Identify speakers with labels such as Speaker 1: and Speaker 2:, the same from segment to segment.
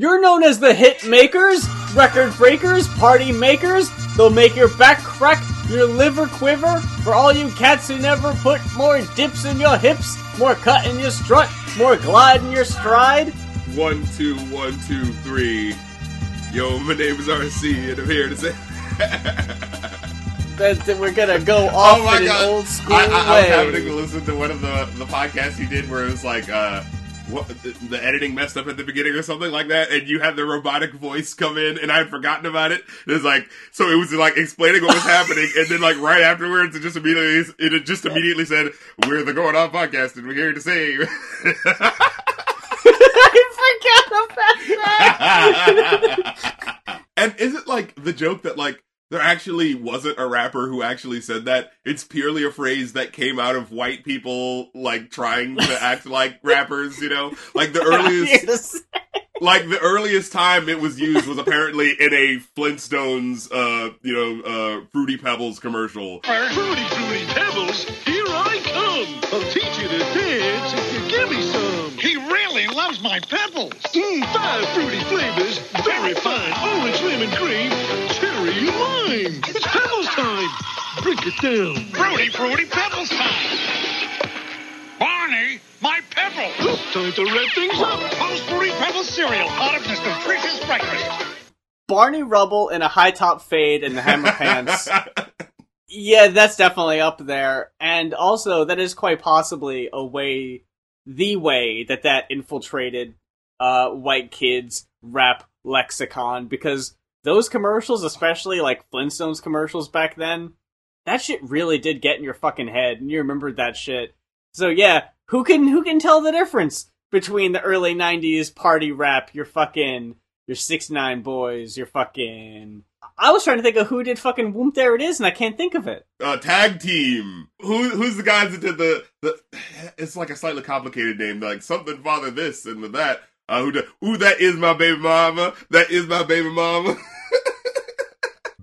Speaker 1: You're known as the hit makers, record breakers, party makers. They'll make your back crack, your liver quiver. For all you cats who never put more dips in your hips, more cut in your strut, more glide in your stride.
Speaker 2: One, two, one, two, three. Yo, my name is RC, and I'm here to say.
Speaker 1: That, we're gonna go off
Speaker 2: oh my
Speaker 1: in
Speaker 2: god!
Speaker 1: an old school
Speaker 2: I, I, I was having to listen to one of the the podcasts you did where it was like, uh, what the, the editing messed up at the beginning or something like that, and you had the robotic voice come in, and I had forgotten about it. It was like, so it was like explaining what was happening, and then like right afterwards, it just immediately it just immediately said, "We're the Going On Podcast, and we're here to save."
Speaker 1: I forgot about that.
Speaker 2: and is it like the joke that like there actually wasn't a rapper who actually said that? It's purely a phrase that came out of white people like trying to act like rappers, you know? Like the earliest like the earliest time it was used was apparently in a Flintstones uh, you know, uh Fruity Pebbles commercial.
Speaker 3: Fruity, fruity pebbles, here I come. I'll teach you to dance if you give me some.
Speaker 4: He really loves my pebbles.
Speaker 3: Mmm, five fruity flavors, very fine. Orange, lemon, green, cherry, and lime. It's pebbles time. Break it down.
Speaker 4: Fruity, fruity pebbles time. Barney, my pebbles.
Speaker 3: Time to wrap things up.
Speaker 4: Post fruity pebbles cereal, out of this nutritious breakfast.
Speaker 1: Barney Rubble in a high top fade and the hammer pants. Yeah, that's definitely up there. And also, that is quite possibly a way, the way that that infiltrated uh, white kids' rap lexicon because those commercials, especially like Flintstones commercials back then, that shit really did get in your fucking head, and you remembered that shit. So yeah, who can who can tell the difference between the early '90s party rap, your fucking your six nine boys, your fucking I was trying to think of who did fucking Whoop There It Is, and I can't think of it.
Speaker 2: uh, tag team. Who who's the guys that did the the? It's like a slightly complicated name, like something father this and that. Uh, who? the- Ooh, that is my baby mama. That is my baby mama.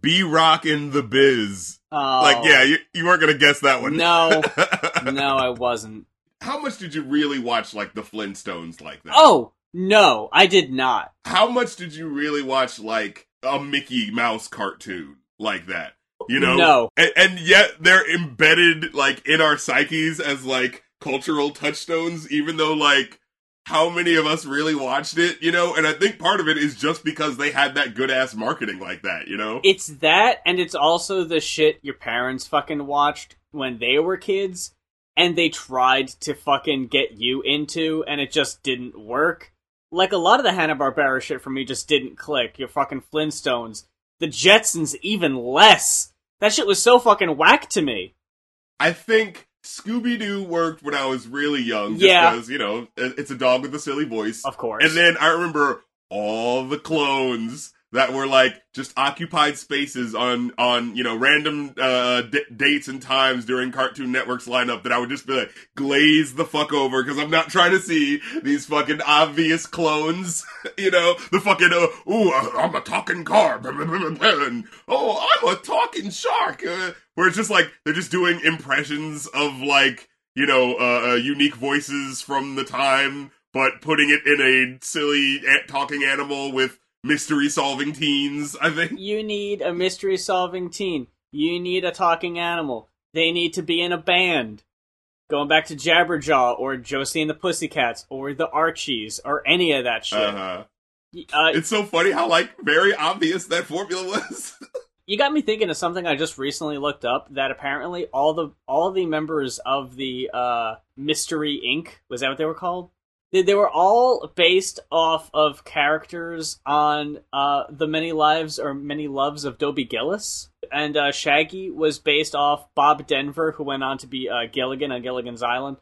Speaker 2: B-Rock and the Bizz.
Speaker 1: Oh,
Speaker 2: Like, yeah, oh. you, you weren't gonna guess that one.
Speaker 1: No, no, I wasn't.
Speaker 2: How much did you really watch like the Flintstones like that?
Speaker 1: Oh no, I did not.
Speaker 2: How much did you really watch like a Mickey Mouse cartoon like that? You know?
Speaker 1: No.
Speaker 2: And, and yet they're embedded like in our psyches as like cultural touchstones, even though like how many of us really watched it, you know? And I think part of it is just because they had that good ass marketing like that, you know?
Speaker 1: It's that, and it's also the shit your parents fucking watched when they were kids, and they tried to fucking get you into, and it just didn't work. Like a lot of the Hanna Barbera shit for me just didn't click. Your fucking Flintstones, the Jetsons, even less. That shit was so fucking whack to me.
Speaker 2: I think Scooby Doo worked when I was really young,
Speaker 1: Yeah.
Speaker 2: because you know it's a dog with a silly voice,
Speaker 1: Of course.
Speaker 2: And then I remember all the clones that were like just occupied spaces on on you know random uh d- dates and times during Cartoon Network's lineup that I would just be like glaze the fuck over because I'm not trying to see these fucking obvious clones. you know the fucking uh, ooh I'm a talking car. And, oh I'm a talking shark. Uh, where it's just like they're just doing impressions of like you know uh, uh, unique voices from the time but putting it in a silly talking animal with mystery solving teens, I think.
Speaker 1: You need a mystery solving teen. You need a talking animal. They need to be in a band. Going back to Jabberjaw or Josie and the Pussycats or the Archies or any of that shit.
Speaker 2: Uh-huh.
Speaker 1: Uh,
Speaker 2: It's so funny how like very obvious that formula was.
Speaker 1: you got me thinking of something I just recently looked up that apparently all the all the members of the uh, Mystery Inc. was that what they were called? They, they were all based off of characters on uh, the Many Lives or Many Loves of Dobie Gillis, and uh, Shaggy was based off Bob Denver, who went on to be uh, Gilligan on Gilligan's Island.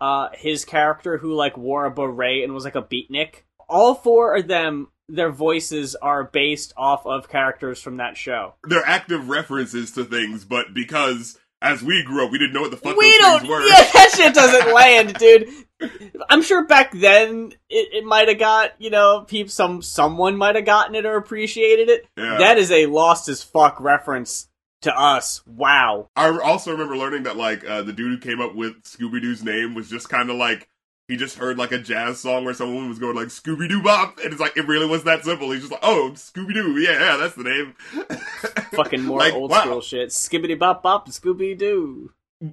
Speaker 1: Uh, his character who like wore a beret and was like a beatnik. All four of them, their voices are based off of characters from that show.
Speaker 2: They're active references to things, but because as we grew up, we didn't know what the fuck
Speaker 1: we
Speaker 2: those
Speaker 1: don't.
Speaker 2: things were.
Speaker 1: Yeah, that shit doesn't land, dude. I'm sure back then it, it might have got you know peep some someone might have gotten it or appreciated it.
Speaker 2: Yeah.
Speaker 1: That is a lost as fuck reference to us. Wow.
Speaker 2: I also remember learning that like uh, the dude who came up with Scooby Doo's name was just kind of like he just heard like a jazz song where someone was going like Scooby Doo Bop, and it's like it really was that simple. He's just like, oh, Scooby Doo, yeah, yeah, that's the name.
Speaker 1: Fucking more
Speaker 2: Like,
Speaker 1: old
Speaker 2: wow.
Speaker 1: school shit. Skibbity bop bop, Scooby Doo.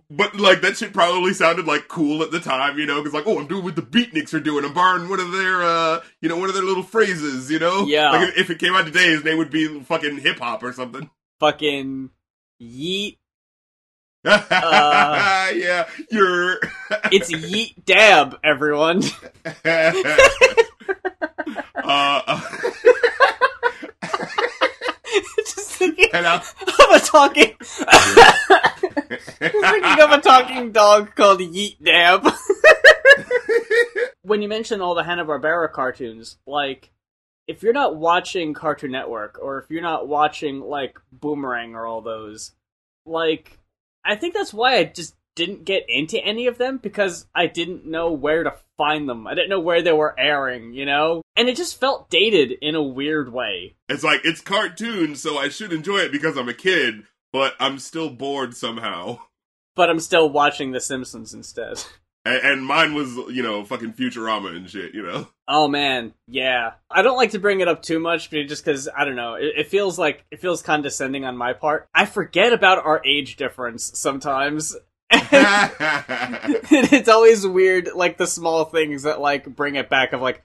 Speaker 2: But like that shit probably sounded like cool at the time, you know, because like, oh, I'm doing what the Beatniks are doing. I'm borrowing one of their, uh, you know, one of their little phrases, you know.
Speaker 1: Yeah.
Speaker 2: Like if, it came out today, his name would be fucking hip hop or something.
Speaker 1: Fucking yeet.
Speaker 2: yeah, you're.
Speaker 1: It's yeet dab, everyone.
Speaker 2: uh,
Speaker 1: Just thinking
Speaker 2: and I,
Speaker 1: of a talking. Thinking of a talking dog called Yeet Dab. when you mention all the Hanna Barbera cartoons, like if you're not watching Cartoon Network or if you're not watching like Boomerang or all those, like I think that's why I just didn't get into any of them because I didn't know where to find them. I didn't know where they were airing, you know? And it just felt dated in a weird way.
Speaker 2: it's like it's cartoon, so I should enjoy it because I'm a kid, but I'm still bored somehow.
Speaker 1: But I'm still watching The Simpsons instead.
Speaker 2: And, and mine was, you know, fucking Futurama and shit, you know.
Speaker 1: Oh man, yeah. I don't like to bring it up too much, but just because I don't know, it, it feels like it feels condescending on my part. I forget about our age difference sometimes. it's always weird, like the small things that like bring it back. Of like,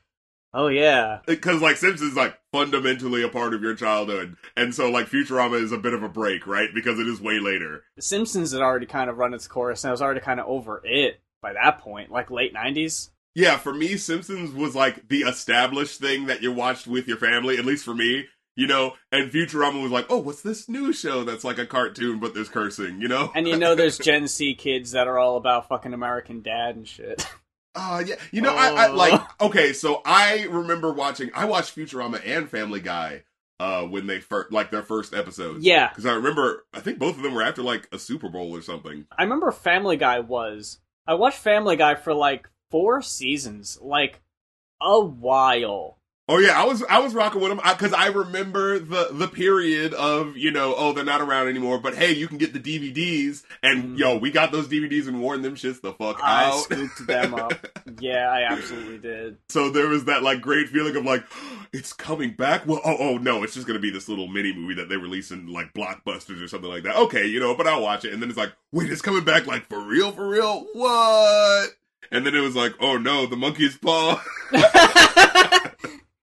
Speaker 1: oh yeah,
Speaker 2: because like Simpsons is like fundamentally a part of your childhood, and so like Futurama is a bit of a break, right? Because it is way later.
Speaker 1: The Simpsons had already kind of run its course, and I was already kind of over it by that point, like late '90s.
Speaker 2: Yeah, for me, Simpsons was like the established thing that you watched with your family, at least for me, you know. And Futurama was like, oh, what's this new show that's like a cartoon but there's cursing, you know?
Speaker 1: And you know, there's Gen Z kids that are all about fucking American Dad and shit.
Speaker 2: Uh, yeah, you know, I, I
Speaker 1: Oh.
Speaker 2: like. Okay, so I remember watching. I watched Futurama and Family Guy uh when they first like their first episodes.
Speaker 1: yeah,
Speaker 2: because I remember. I think both of them were after like a Super Bowl or something.
Speaker 1: I remember Family Guy was. I watched Family Guy for like four seasons, like a while.
Speaker 2: Oh yeah, I was I was rocking with them because I, remember the the period of you know oh they're not around anymore, but hey you can get the DVDs and
Speaker 1: Mhm.
Speaker 2: yo we got those DVDs and worn them shits the fuck
Speaker 1: I
Speaker 2: out.
Speaker 1: I scooped them up. Yeah, I absolutely did.
Speaker 2: so there was that like great feeling of like it's coming back. Well oh oh no, it's just gonna be this little mini movie that they release in like blockbusters or something like that. Okay, you know, but I'll watch it and then it's like wait it's coming back like for real for real what? And then it was like oh no the monkey's paw.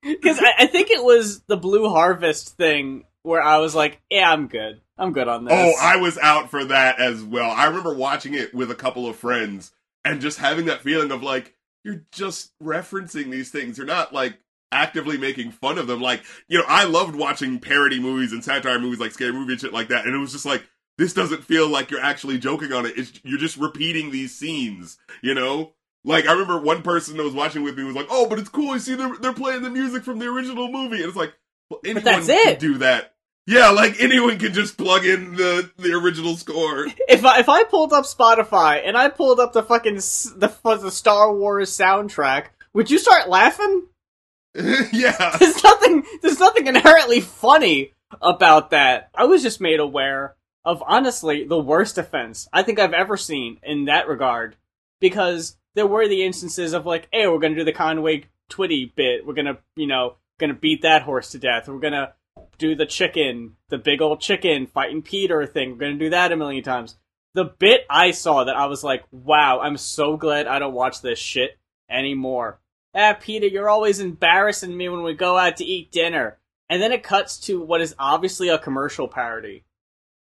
Speaker 1: Because I, I think it was the Blue Harvest thing where I was like, "Yeah, I'm good. I'm good on this."
Speaker 2: Oh, I was out for that as well. I remember watching it with a couple of friends and just having that feeling of like, you're just referencing these things. You're not like actively making fun of them. Like, you know, I loved watching parody movies and satire movies like Scary Movie and shit like that. And it was just like, this doesn't feel like you're actually joking on it. It's, you're just repeating these scenes, you know? Like, I remember one person that was watching with me was like, oh, but it's cool. I see they're, they're playing the music from the original movie. And it's like, well, anyone
Speaker 1: that's
Speaker 2: can
Speaker 1: it.
Speaker 2: do that. Yeah, like anyone can just plug in the the original score.
Speaker 1: if I if I pulled up Spotify and I pulled up the fucking the the Star Wars soundtrack, would you start laughing?
Speaker 2: yeah.
Speaker 1: There's nothing. There's nothing inherently funny about that. I was just made aware of honestly the worst offense I think I've ever seen in that regard, because there were the instances of like, hey, we're gonna do the Conway Twitty bit. We're gonna, you know, gonna beat that horse to death. We're gonna do the chicken, the big old chicken fighting Peter thing. We're gonna do that a million times. The bit I saw that I was like, wow, I'm so glad I don't watch this shit anymore. Ah, Peter, you're always embarrassing me when we go out to eat dinner. And then it cuts to what is obviously a commercial parody.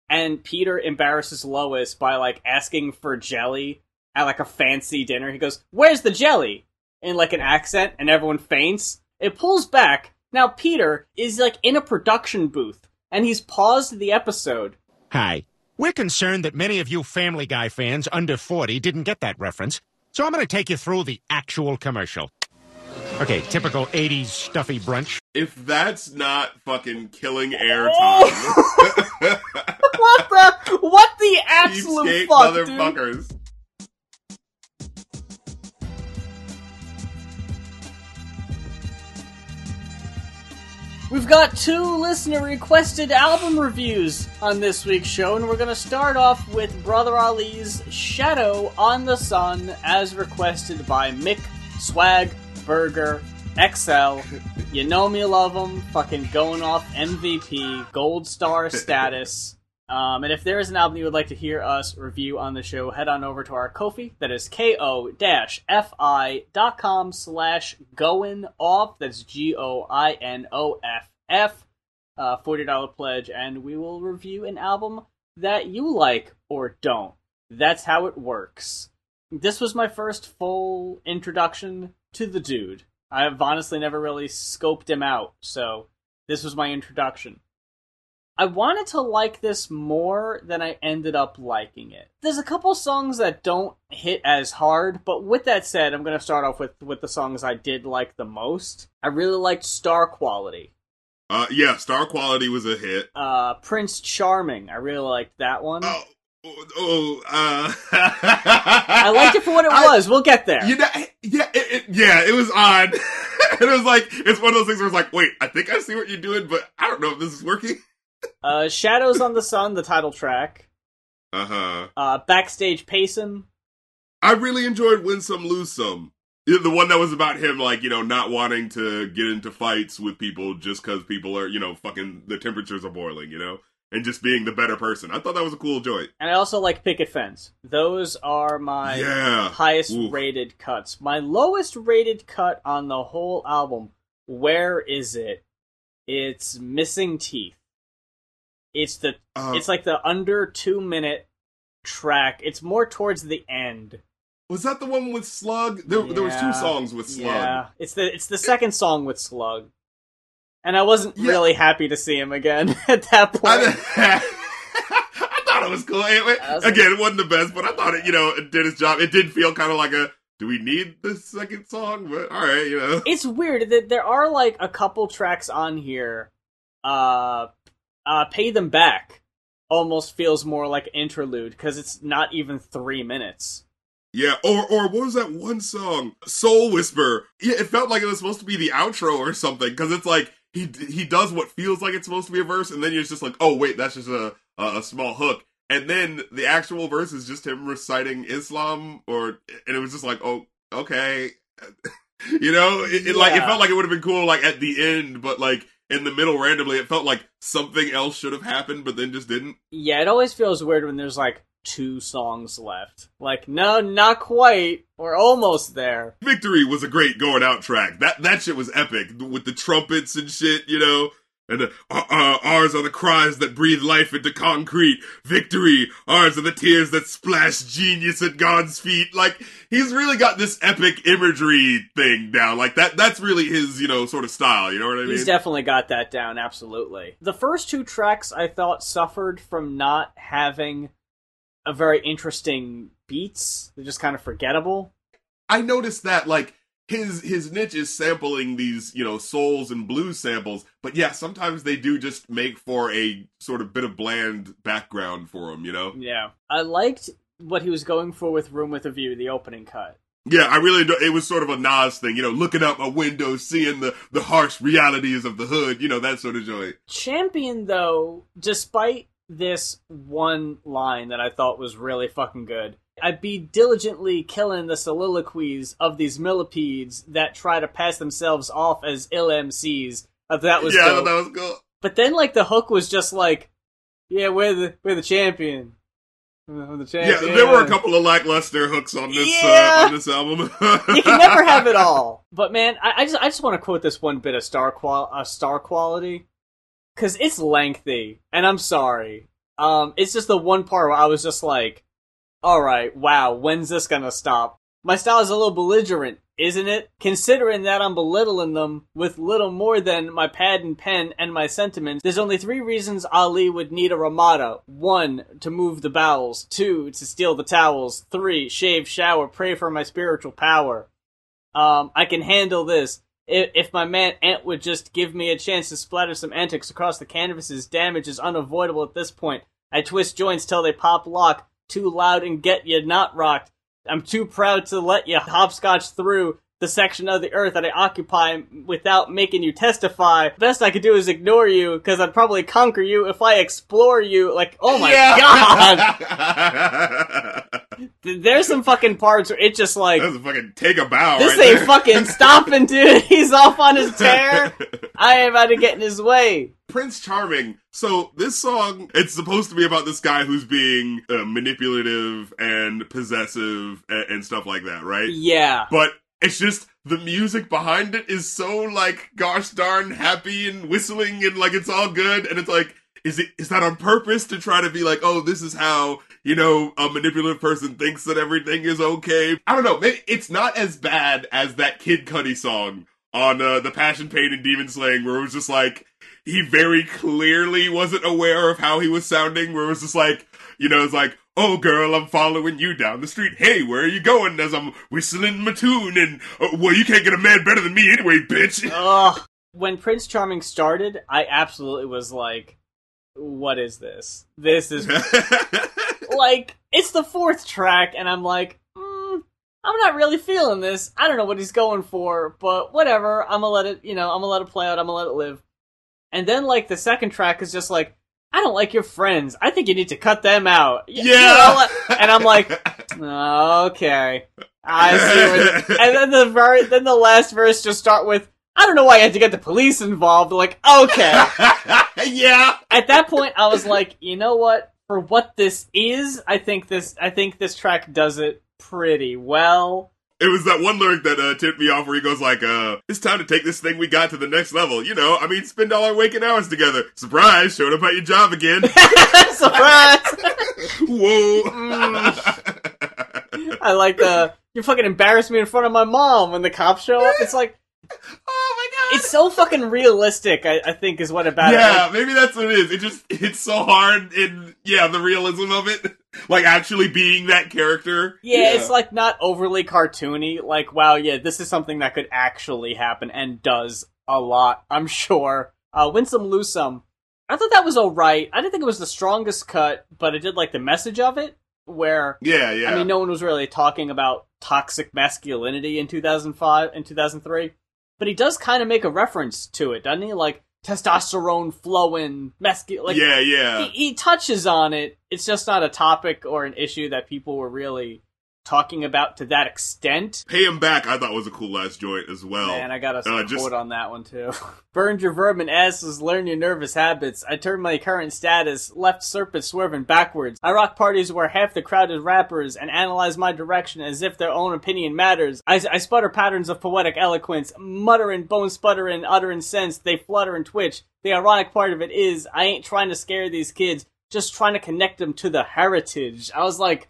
Speaker 1: And Peter embarrasses Lois by like asking for jelly at like a fancy dinner. He goes, Where's the jelly? In like an accent, and everyone faints. It pulls back. Now Peter is like in a production booth, and he's paused the episode.
Speaker 5: Hi. We're concerned that many of you Family Guy fans under 40 didn't get that reference, so I'm going to take you through the actual commercial. Okay, typical 80s stuffy brunch.
Speaker 2: If that's not fucking killing airtime, oh!
Speaker 1: what the? What the absolute
Speaker 2: cheapskate
Speaker 1: fuck, dude? We've got two listener requested album reviews on this week's show, and we're going to start off with Brother Ali's Shadow on the Sun, as requested by Mick Swag, Burger, XL. You know me, love them. Fucking going off MVP, gold star status. Um, and if there is an album you would like to hear us review on the show, head on over to our Ko-fi. That is ko-fi.com slash going off. That's G-O-I-N-O-F-F. Uh, $40 pledge, and we will review an album that you like or don't. That's how it works. This was my first full introduction to the dude. I've honestly never really scoped him out, so this was my introduction. I wanted to like this more than I ended up liking it. There's a couple songs that don't hit as hard, but with that said, I'm going to start off with, with the songs I did like the most. I really liked Star Quality.
Speaker 2: Uh, yeah, Star Quality was a hit.
Speaker 1: Uh, Prince Charming, I really liked that one.
Speaker 2: Oh, oh, uh,
Speaker 1: I liked it for what it
Speaker 2: I-
Speaker 1: was. We'll get there.
Speaker 2: You know, yeah, it, it, yeah, it was odd. it was like it's one of those things where it's like, wait, I think I see what you're doing, but I don't know if this is working.
Speaker 1: Uh, Shadows on the Sun, the title track.
Speaker 2: Uh huh.
Speaker 1: Uh, Backstage Pacing.
Speaker 2: I really enjoyed Win Some Lose Some. The one that was about him, like you know, not wanting to get into fights with people just because people are, you know, fucking the temperatures are boiling, you know, and just being the better person. I thought that was a cool joint.
Speaker 1: And I also like Picket Fence. Those are my
Speaker 2: Yeah.
Speaker 1: highest
Speaker 2: Oof.
Speaker 1: rated cuts. My lowest rated cut on the whole album, Where Is It? It's Missing Teeth. It's the
Speaker 2: Uh,
Speaker 1: it's like the under 2 minute track. It's more towards the end.
Speaker 2: was that the one with Slug? There, there was two songs with Slug.
Speaker 1: Yeah. It's the it's the second song with Slug. And I wasn't
Speaker 2: Yeah.
Speaker 1: really happy to see him again at that point.
Speaker 2: I, I thought it was cool. It- it-
Speaker 1: was-
Speaker 2: again, it wasn't the best, but I thought it, you know, it did its job. It did feel kind of like a, do we need the second song? But all right, you know.
Speaker 1: it's weird that there are like a couple tracks on here uh uh pay them back almost feels more like interlude because it's not even three minutes
Speaker 2: Yeah, or or what was that one song? Soul Whisper. Yeah, it felt like it was supposed to be the outro or something because it's like he he does what feels like it's supposed to be a verse, and then you're just like, oh wait, that's just a a, a small hook, and then the actual verse is just him reciting Islam, or and it was just like, oh okay, you know, it, it like it felt like it would have been cool like at the end, but like in the middle randomly, it felt like something else should have happened, but then just didn't.
Speaker 1: yeah it always feels weird when there's like two songs left like no not quite we're almost there
Speaker 2: Victory was a great going out track. That that shit was epic with the trumpets and shit, you know. And uh, uh, ours are the cries that breathe life into concrete. Victory, ours are the tears that splash genius at God's feet. Like he's really got this epic imagery thing down. Like that. That's really his, you know, sort of style. You know what I mean?
Speaker 1: he's definitely got that down absolutely the first two tracks i thought suffered from not having a very interesting beats they're just kind of forgettable
Speaker 2: I noticed that like his his niche is sampling these you know souls and blues samples, but yeah, sometimes they do just make for a sort of bit of bland background for him. You know?
Speaker 1: Yeah. I liked what he was going for with Room with a View, the opening cut.
Speaker 2: Yeah, I really do. It was sort of a Nas thing, you know, looking out my window, seeing the the harsh realities of the hood, you know, that sort of joy.
Speaker 1: Champion, though, despite this one line that I thought was really fucking good, I'd be diligently killing the soliloquies of these millipedes that try to pass themselves off as ill MCs. I that was
Speaker 2: yeah,
Speaker 1: dope.
Speaker 2: that was cool.
Speaker 1: But then, like, the hook was just like, yeah, we're the, we're the champion. We're the
Speaker 2: Yeah, there were a couple of lackluster hooks on this
Speaker 1: Yeah.
Speaker 2: uh, on this album.
Speaker 1: you can never have it all. But man, I, I just I just want to quote this one bit of star qual uh, star quality because it's lengthy, and I'm sorry. Um, it's just the one part where I was just like, "All right, wow, when's this gonna stop?" My style is a little belligerent, isn't it? Considering that I'm belittling them with little more than my pad and pen and my sentiments, there's only three reasons Ali would need a Ramada. One, to move the bowels. Two, to steal the towels. Three, shave, shower, pray for my spiritual power. Um, I can handle this. If, if my man Ant would just give me a chance to splatter some antics across the canvases, damage is unavoidable at this point. I twist joints till they pop lock, too loud and get you not rocked. I'm too proud to let you hopscotch through the section of the earth that I occupy without making you testify. Best I could do is ignore you, because I'd probably conquer you if I explore you. Like, oh my god!
Speaker 2: god!
Speaker 1: th- there's some fucking parts where it just like
Speaker 2: That was a fucking take a bow.
Speaker 1: this
Speaker 2: right
Speaker 1: ain't
Speaker 2: there.
Speaker 1: fucking stopping, dude. He's off on his tear. I ain't about to get in his way.
Speaker 2: Prince Charming. So this song, it's supposed to be about this guy who's being uh, manipulative and possessive and, and stuff like that, right?
Speaker 1: Yeah.
Speaker 2: But it's just the music behind it is so like gosh darn happy and whistling and like it's all good and it's like is it is that on purpose to try to be like oh this is how you know a manipulative person thinks that everything is okay? I don't know. It's not as bad as that Kid Cudi song on uh, the passion pain and demon slaying where it was just like he very clearly wasn't aware of how he was sounding where it was just like you know it's like oh girl i'm following you down the street. Hey where are you going as i'm whistling my tune? And uh, well you can't get a man better than me anyway bitch.
Speaker 1: Ugh. When Prince Charming started, I absolutely was like, what is this? This is like it's the fourth track, and I'm like, mm, I'm not really feeling this. I don't know what he's going for, but whatever. I'm gonna let it, you know, I'm gonna let it play out. I'm gonna let it live. And then like the second track is just like, I don't like your friends. I think you need to cut them out. Y- you
Speaker 2: yeah
Speaker 1: know, and I'm like, okay, I see. What, and then the ver- then the last verse just start with, I don't know why I had to get the police involved. Like, okay.
Speaker 2: yeah
Speaker 1: At that point, I was like, you know what? For what this is, I think this I think this track does it pretty well.
Speaker 2: It was that one lyric that uh, tipped me off where he goes like, uh, it's time to take this thing we got to the next level. You know, I mean, spend all our waking hours together. Surprise, showed up at your job again.
Speaker 1: Surprise!
Speaker 2: Whoa.
Speaker 1: I like the you fucking embarrassed me in front of my mom when the cops show up. It's like. It's so fucking realistic. I, I think is what about it.
Speaker 2: yeah, maybe that's what it is. It just, it's so hard in, yeah, the realism of it. Like actually being that character.
Speaker 1: yeah, it's like not overly cartoony. Like, wow, yeah, this is something that could actually happen and does a lot. I'm sure. Uh, win some, lose some. I thought that was alright. I didn't think it was the strongest cut, but I did like the message of it, where
Speaker 2: Yeah, yeah.
Speaker 1: I mean, no one was really talking about toxic masculinity in 2005 and 2003, but he does kind of make a reference to it, doesn't he? Like testosterone flowing, masculine. Like
Speaker 2: yeah, yeah.
Speaker 1: he, he touches on it. It's just not a topic or an issue that people were really talking about to that extent.
Speaker 2: Pay him back, I thought was a cool last joint as well.
Speaker 1: Man, I got a
Speaker 2: uh,
Speaker 1: quote
Speaker 2: just-
Speaker 1: on that one too. Burned your vermin asses, learn your nervous habits. I turned my current status, left serpent swerving backwards. I rock parties where half the crowd is rappers and analyze my direction as if their own opinion matters. I, I sputter patterns of poetic eloquence, muttering, bone sputtering, uttering sense. They flutter and twitch. The ironic part of it is, I ain't trying to scare these kids, just trying to connect them to the heritage. I was like,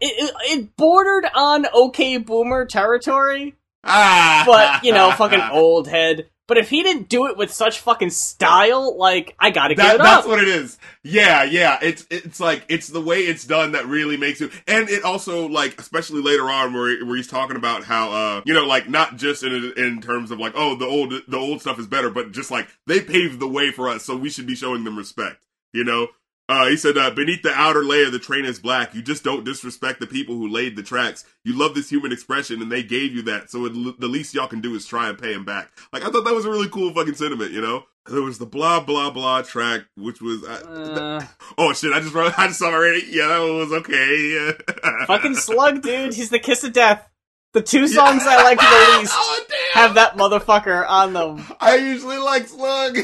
Speaker 1: it, it, bordered on okay boomer territory
Speaker 2: Ah!
Speaker 1: but you know, fucking old head. But if he didn't do it with such fucking style, like I gotta give it
Speaker 2: that's
Speaker 1: up.
Speaker 2: what it is. Yeah, yeah. It's it's like it's the way it's done that really makes it, and it also like especially later on where where he's talking about how uh you know like not just in in terms of like oh the old the old stuff is better, but just like they paved the way for us, so we should be showing them respect. You know. Uh, he said, uh, beneath the outer layer, the train is black. You just don't disrespect the people who laid the tracks. You love this human expression, and they gave you that. So it, the least y'all can do is try and pay him back. Like I thought that was a really cool fucking sentiment, you know. There was the blah blah blah track, which was uh,
Speaker 1: Uh,
Speaker 2: oh shit! I just wrote, I just saw already. Yeah, that one was okay.
Speaker 1: fucking slug, dude. He's the kiss of death. The two songs I like the least
Speaker 2: oh
Speaker 1: have that motherfucker on them.
Speaker 2: I usually like Slug.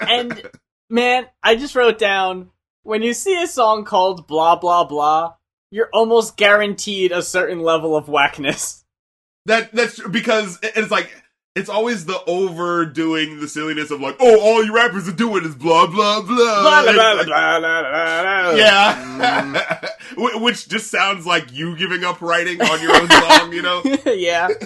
Speaker 1: And man, I just wrote down when you see a song called blah blah blah, you're almost guaranteed a certain level of whackness.
Speaker 2: that that's true, because it's like it's always the overdoing the silliness of like, oh, all you rappers are doing is blah blah blah.
Speaker 1: Blah blah blah
Speaker 2: like-
Speaker 1: blah blah blah blah.
Speaker 2: Yeah, Wh- which just sounds like you giving up writing on your own song, you know.
Speaker 1: yeah.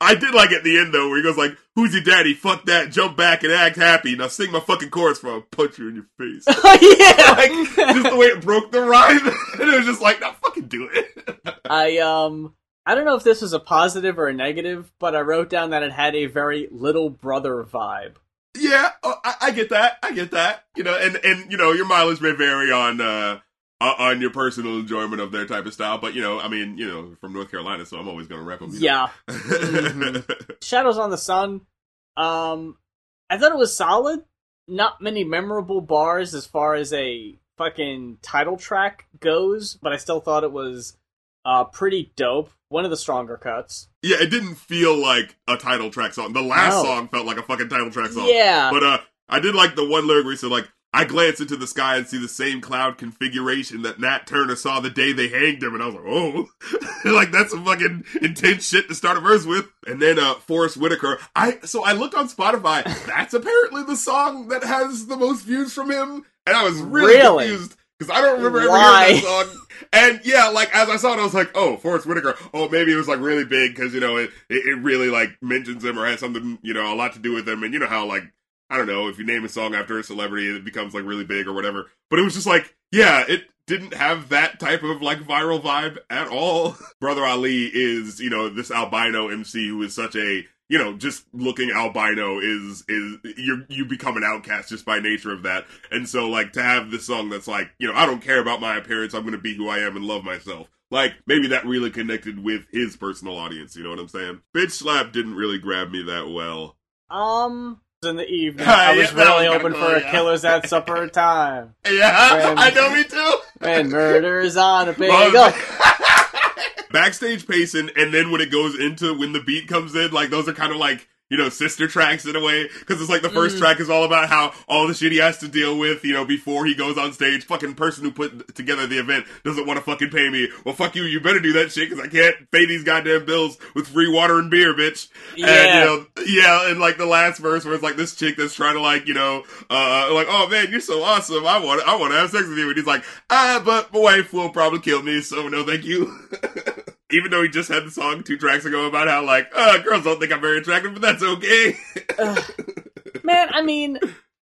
Speaker 2: I did like at the end though, where he goes like, "Who's your daddy? Fuck that! Jump back and act happy. Now sing my fucking chorus, for I'll punch you in your face."
Speaker 1: Oh yeah.
Speaker 2: like just the way it broke the rhyme, and it was just like, "Now fucking do it."
Speaker 1: I um I don't know if this was a positive or a negative, but I wrote down that it had a very little brother vibe.
Speaker 2: yeah, oh, I, I get that. I get that. You know, and and you know, your mileage may vary on uh uh, on your personal enjoyment of their type of style, but you know, I mean, you know, from North Carolina, so I'm always gonna rep them.
Speaker 1: Yeah. Shadows on the Sun. Um I thought it was solid. Not many memorable bars as far as a fucking title track goes, but I still thought it was uh pretty dope. One of the stronger cuts.
Speaker 2: Yeah, it didn't feel like a title track song. The last
Speaker 1: No.
Speaker 2: song felt like a fucking title track song.
Speaker 1: Yeah.
Speaker 2: But uh, I did like the one lyric where he said like, "I glance into the sky and see the same cloud configuration that Nat Turner saw the day they hanged him," and I was like, "Oh, like that's some fucking intense shit to start a verse with." And then uh, Forest Whitaker, I so I looked on Spotify. That's apparently the song that has the most views from him, and I was really,
Speaker 1: Really?
Speaker 2: confused. Because I don't remember ever
Speaker 1: Why?
Speaker 2: hearing that song. And yeah, like as I saw it, I was like, "Oh, Forest Whitaker. Oh, maybe it was like really big because you know it, it it really like mentions him or has something you know a lot to do with him." And you know how like I don't know if you name a song after a celebrity, it becomes like really big or whatever. But it was just like, yeah, it didn't have that type of like viral vibe at all. Brother Ali is you know this albino MC who is such a you know, just looking albino is is you you become an outcast just by nature of that. And so like to have this song that's like, you know, I don't care about my appearance, I'm gonna be who I am and love myself. Like maybe that really connected with his personal audience, you know what I'm saying? Bitch slap didn't really grab me that well.
Speaker 1: Um, in the evening,
Speaker 2: Yeah,
Speaker 1: I was
Speaker 2: was
Speaker 1: really hoping
Speaker 2: cool,
Speaker 1: for a
Speaker 2: yeah.
Speaker 1: killers at supper time.
Speaker 2: Yeah,
Speaker 1: When-
Speaker 2: I know me too.
Speaker 1: And murder's on a bagel.
Speaker 2: Backstage pacing, and then when it goes into when the beat comes in, like those are kind of like you know sister tracks in a way because it's like the first
Speaker 1: Mm.
Speaker 2: track is all about how all the shit he has to deal with, you know, before he goes on stage. Fucking person who put together the event doesn't want to fucking pay me. Well, fuck you. You better do that shit because I can't pay these goddamn bills with free water and beer, bitch. And
Speaker 1: Yeah.
Speaker 2: you know, yeah, and like the last verse where it's like this chick that's trying to like, you know, uh, like, oh man, you're so awesome. I want, I want to have sex with you. And he's like, ah, but my wife will probably kill me, so no, thank you. Even though he just had the song two tracks ago about how like, uh, girls don't think I'm very attractive, but that's okay.
Speaker 1: Man, I mean,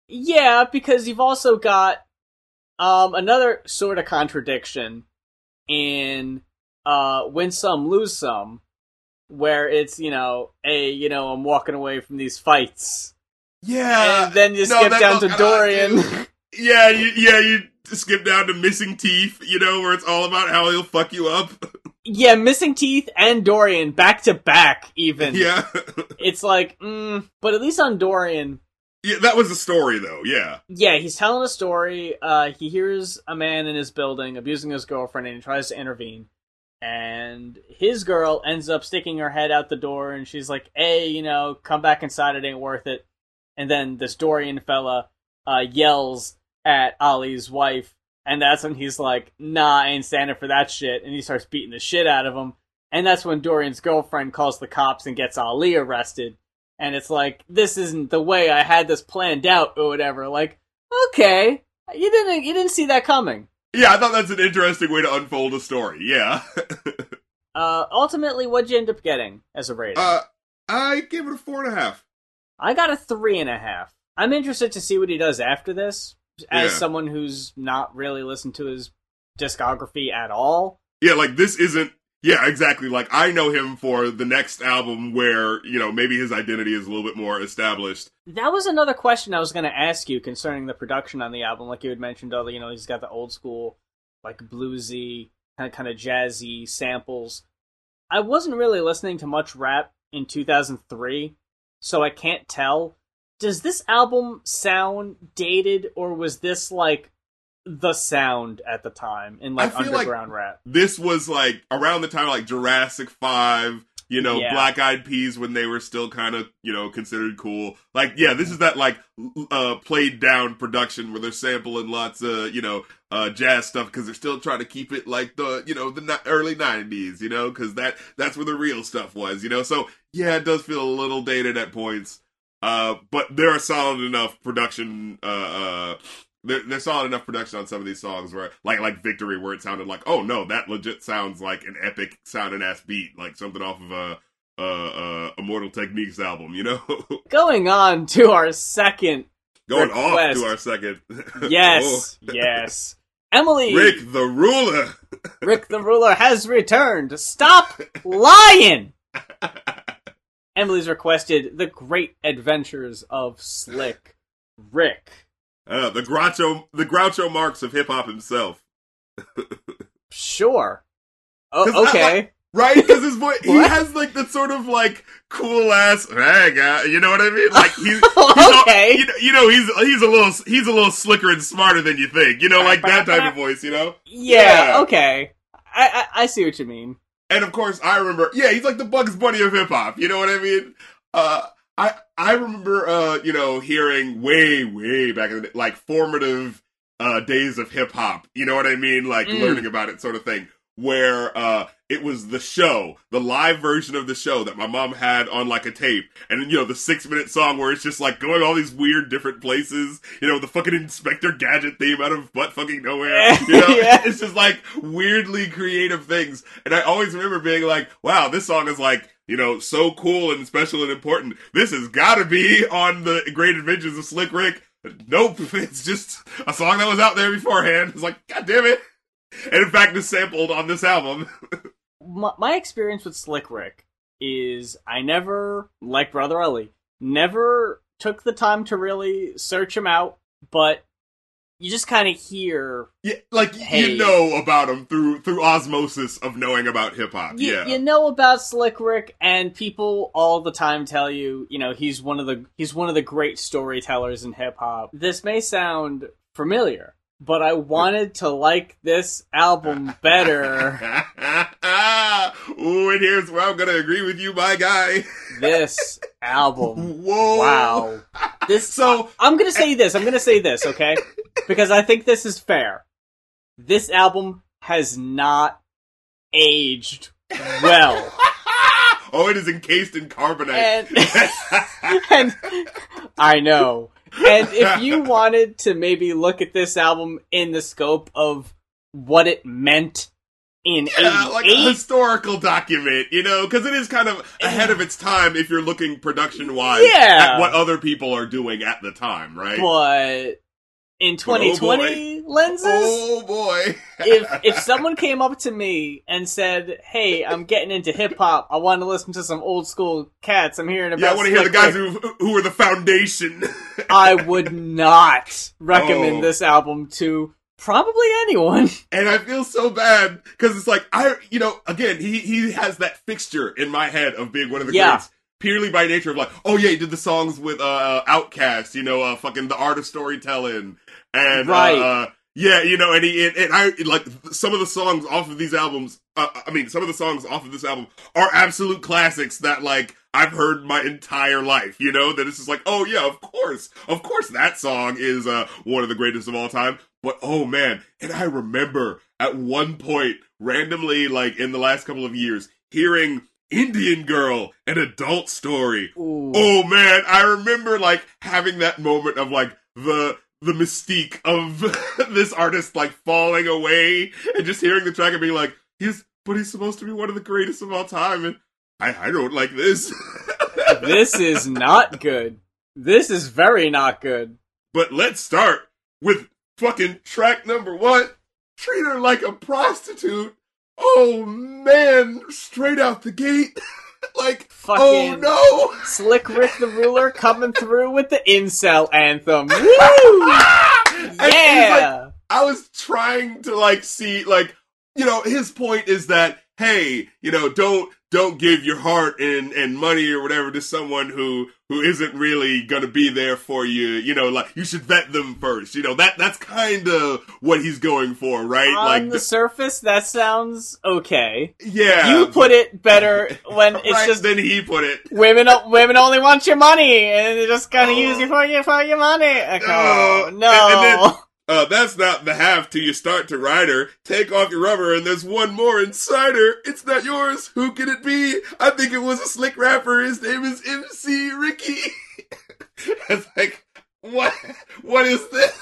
Speaker 1: yeah, because you've also got um another sort of contradiction in uh win some lose some where it's, you know, hey, you know, I'm walking away from these fights.
Speaker 2: yeah.
Speaker 1: and then you
Speaker 2: no,
Speaker 1: skip down to Dorian.
Speaker 2: yeah, you, yeah, you skip down to missing teeth, you know, where it's all about how he'll fuck you up.
Speaker 1: Yeah, missing teeth and Dorian back to back even.
Speaker 2: yeah.
Speaker 1: It's like, mm, but at least on Dorian,
Speaker 2: yeah, that was the story though. Yeah.
Speaker 1: yeah, he's telling a story. Uh, he hears a man in his building abusing his girlfriend, and he tries to intervene. And his girl ends up sticking her head out the door, and she's like, "Hey, you know, come back inside. It ain't worth it." And then this Dorian fella uh, yells at Ali's wife, and that's when he's like, "Nah, I ain't standing for that shit." And he starts beating the shit out of him. And that's when Dorian's girlfriend calls the cops and gets Ali arrested. And it's like, this isn't the way I had this planned out or whatever. Like, okay, you didn't you didn't see that coming.
Speaker 2: Yeah, I thought that's an interesting way to unfold a story. Yeah.
Speaker 1: Uh, ultimately, what'd you end up getting as a rating?
Speaker 2: uh, I gave it a four and a half.
Speaker 1: I got a three and a half. I'm interested to see what he does after this. As
Speaker 2: Yeah.
Speaker 1: someone who's not really listened to his discography at all.
Speaker 2: Yeah, like this isn't. Yeah, exactly. Like I know him for the next album where you know maybe his identity is a little bit more established.
Speaker 1: That was another question I was going to ask you concerning the production on the album. Like you had mentioned, all the you know he's got the old school, like bluesy, kind of kind of jazzy samples. I wasn't really listening to much rap in 2003, so I can't tell. Does this album sound dated, or was this like the sound at the time in like
Speaker 2: feel like-
Speaker 1: underground rap?
Speaker 2: This was like around the time of, like Jurassic Five. You know,
Speaker 1: Yeah.
Speaker 2: Black Eyed Peas when they were still kind of, you know, considered cool. Like, yeah, this is that like uh played down production where they're sampling lots of, you know, uh jazz stuff because they're still trying to keep it like the, you know, the ni- early '90s, you know, because that that's where the real stuff was, you know. So yeah, it does feel a little dated at points. Uh, but there are solid enough production. Uh, uh, there, there's solid enough production on some of these songs where, like, like Victory, where it sounded like, oh no, that legit sounds like an epic sounding ass beat, like something off of a, uh, uh, Immortal Techniques album, you know.
Speaker 1: Going on to our second,
Speaker 2: Going
Speaker 1: Request.
Speaker 2: off to our second.
Speaker 1: yes, yes, Emily,
Speaker 2: Oh, Rick the Ruler.
Speaker 1: Rick the Ruler has returned. Stop lying! Emily's requested The Great Adventures of Slick Rick.
Speaker 2: Uh, the Groucho, the Groucho Marx of hip hop himself.
Speaker 1: Sure.
Speaker 2: 'Cause
Speaker 1: Oh,
Speaker 2: I
Speaker 1: okay.
Speaker 2: right? Because his voice, he has like that sort of like cool ass, hey guy, you know what I mean? Like he's, he's all-
Speaker 1: Okay.
Speaker 2: you, know, you know, he's he's a little he's a little slicker and smarter than you think, you know, like that type of voice, you know.
Speaker 1: Yeah,
Speaker 2: Yeah.
Speaker 1: okay. I, I I see what you mean.
Speaker 2: And of course, I remember, yeah, he's like the Bugs Bunny of hip hop. You know what I mean? Uh, I I remember, uh, you know, hearing way way back in the day, like formative uh days of hip hop. You know what I mean? Like
Speaker 1: Mm.
Speaker 2: learning about it, sort of thing. Where uh, it was the show, the live version of the show that my mom had on like a tape, and you know the six minute song where it's just like going all these weird different places. You know the fucking Inspector Gadget theme out of butt fucking nowhere. You know,
Speaker 1: Yeah.
Speaker 2: it's just like weirdly creative things. And I always remember being like, wow, this song is like, you know, so cool and special and important. This has got to be on the Great Adventures of Slick Rick. Nope, it's just a song that was out there beforehand. It's like, god damn it. And in fact, is sampled on this album.
Speaker 1: my, my experience with Slick Rick is I never, like Brother Ali, never took the time to really search him out, but you just kind of hear,
Speaker 2: Yeah, like
Speaker 1: Hey.
Speaker 2: you know about him through through osmosis of knowing about hip hop.
Speaker 1: you,
Speaker 2: Yeah,
Speaker 1: you know about Slick Rick, and people all the time tell you, you know, he's one of the he's one of the great storytellers in hip hop. This may sound familiar, but I wanted to like this album better.
Speaker 2: Ooh, and here's where I'm gonna agree with you, my guy.
Speaker 1: this album.
Speaker 2: Whoa!
Speaker 1: Wow. This
Speaker 2: So
Speaker 1: I'm gonna say this. I'm gonna say this, okay? Because I think this is fair. This album has not aged well,
Speaker 2: oh, it is encased in carbonite.
Speaker 1: and and I know. And if you wanted to maybe look at this album in the scope of what it meant in
Speaker 2: Yeah, like a
Speaker 1: '88,
Speaker 2: historical document, you know, because it is kind of ahead of its time if you're looking production wise
Speaker 1: Yeah.
Speaker 2: at what other people are doing at the time, right?
Speaker 1: but in 2020 lenses,
Speaker 2: oh boy!
Speaker 1: if if someone came up to me and said, "Hey, I'm getting into hip hop. I want to listen to some old school cats. I'm hearing about."
Speaker 2: yeah, I want to hear the guys who who are the foundation.
Speaker 1: I would not recommend
Speaker 2: Oh.
Speaker 1: this album to probably anyone.
Speaker 2: and I feel so bad because it's like I, you know, again, he he has that fixture in my head of being one of the
Speaker 1: Yeah.
Speaker 2: greats. Purely by nature of like, oh yeah, he did the songs with uh OutKast, you know, uh fucking the art of storytelling, and
Speaker 1: Right.
Speaker 2: uh, yeah, you know, and he and, and I like some of the songs off of these albums. Uh, I mean, some of the songs off of this album are absolute classics that like I've heard my entire life. You know, that it's just like, oh yeah, of course, of course, that song is uh one of the greatest of all time. But oh man, and I remember at one point randomly, like in the last couple of years, hearing Indian Girl, an adult story.
Speaker 1: Ooh.
Speaker 2: Oh man, I remember like having that moment of like the the mystique of this artist like falling away and just hearing the track and being like, he's but he's supposed to be one of the greatest of all time and I, I don't like this.
Speaker 1: this is not good. This is very not good.
Speaker 2: but let's start with fucking track number one. Treat her like a prostitute. Oh man, straight out the gate. like, oh,
Speaker 1: Fucking oh
Speaker 2: no.
Speaker 1: Slick Rick the Ruler coming through with the incel anthem. Woo!
Speaker 2: He's like,
Speaker 1: Yeah.
Speaker 2: I was trying to like see like you know his point is that hey you know don't don't give your heart and and money or whatever to someone who who isn't really gonna be there for you you know like you should vet them first you know that that's kind of what he's going for right
Speaker 1: On
Speaker 2: like
Speaker 1: the
Speaker 2: th-
Speaker 1: surface, that sounds okay.
Speaker 2: yeah
Speaker 1: You put it better when it's
Speaker 2: right,
Speaker 1: just
Speaker 2: then he put it
Speaker 1: women. Women only want your money, and they're just gonna use oh. you for your for your money. Like, oh,
Speaker 2: No.
Speaker 1: no.
Speaker 2: And- and then- Uh, that's not the half till you start to ride her. Take off your rubber and there's one more inside her. It's not yours. Who can it be? I think it was a slick rapper. His name is MC Ricky. it's like, what? What is this?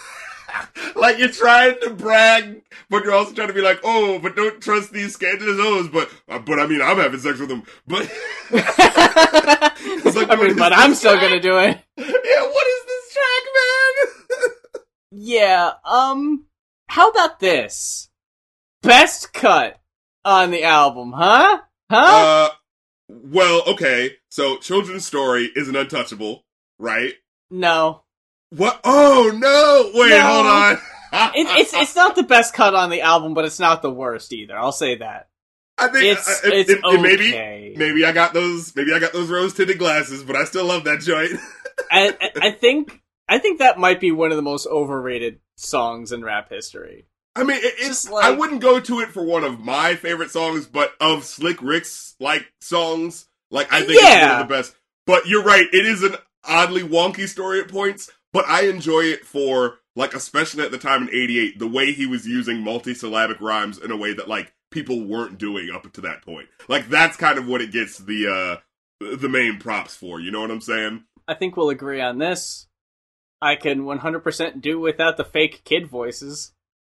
Speaker 2: like you're trying to brag, but you're also trying to be like, oh, but don't trust these scandalous O's. But, uh, but I mean, I'm having sex with them. But, like,
Speaker 1: I mean, but I'm still gonna do it.
Speaker 2: yeah, what is this track, man?
Speaker 1: Yeah. Um. How about this? Best cut on the album, huh? Huh?
Speaker 2: Uh, well, okay. So, children's story is an untouchable, right?
Speaker 1: no.
Speaker 2: What? Oh no! Wait,
Speaker 1: No.
Speaker 2: hold on.
Speaker 1: It, it's it's not the best cut on the album, but it's not the worst either. I'll say that.
Speaker 2: I think
Speaker 1: It's-
Speaker 2: uh, it,
Speaker 1: it's
Speaker 2: it-
Speaker 1: okay.
Speaker 2: maybe I got those maybe I got those rose tinted glasses.
Speaker 1: Okay.
Speaker 2: Maybe I got those maybe I got those rose tinted glasses, but I still love that joint.
Speaker 1: I- I think I think that might be one of the most overrated songs in rap history.
Speaker 2: I mean, it, it's
Speaker 1: like,
Speaker 2: I wouldn't go to it for one of my favorite songs, but of Slick Rick's like songs, like I think it's one of the best. But you're right, it is an oddly wonky story at points, but I enjoy it for like especially at the time in '88, the way he was using multisyllabic rhymes in a way that like people weren't doing up to that point. Like that's kind of what it gets the uh the main props for. You know what I'm saying?
Speaker 1: I think we'll agree on this. I can 100% do without the fake kid voices.